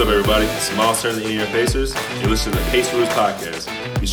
What's up, everybody? It's Miles Turner, the Indiana Pacers. You're listening to the Pacers Rules Podcast. Be sure